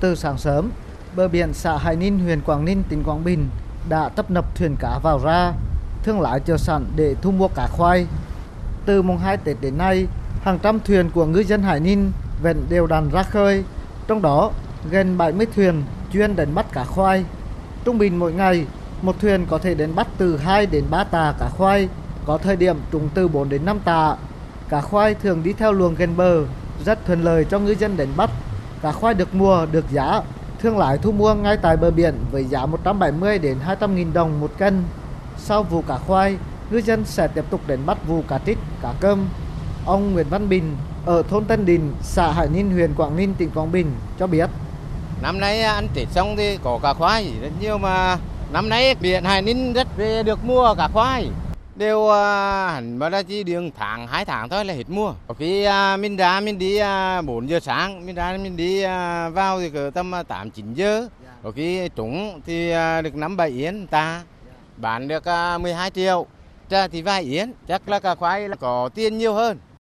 Từ sáng sớm, bờ biển xã Hải Ninh, huyện Quảng Ninh, tỉnh Quảng Bình đã tấp nập thuyền cá vào ra, thương lái chờ sẵn để thu mua cá khoai. Từ mùng 2 Tết đến nay, hàng trăm thuyền của ngư dân Hải Ninh vẫn đều đàn ra khơi, trong đó gần 70 thuyền chuyên đánh bắt cá khoai. Trung bình mỗi ngày, một thuyền có thể đánh bắt từ 2 đến 3 tà cá khoai, có thời điểm trúng từ 4 đến 5 tà. Cá khoai thường đi theo luồng gần bờ, rất thuận lợi cho ngư dân đánh bắt. Cá khoai được mua được giá, thương lái thu mua ngay tại bờ biển với giá 170 đến 200 nghìn đồng một cân. Sau vụ cá khoai, ngư dân sẽ tiếp tục đến bắt vụ cá trích, cá cơm. Ông Nguyễn Văn Bình ở thôn Tân Đình, xã Hải Ninh, huyện Quảng Ninh, tỉnh Quảng Bình cho biết. Năm nay ăn Tết xong thì có cá khoai rất nhiều mà năm nay biển Hải Ninh rất về được mua cá khoai đều hẳn mà ra chỉ đường tháng hai tháng thôi là hết mua có khi à, mình ra mình đi à, 4 giờ sáng mình ra mình đi à, vào thì cỡ tầm 8 9 giờ. Có khi trúng thì à, được 5 7 yến ta. Bán được à, 12 triệu. Ra thì vài yến chắc là cá khoai là có tiền nhiều hơn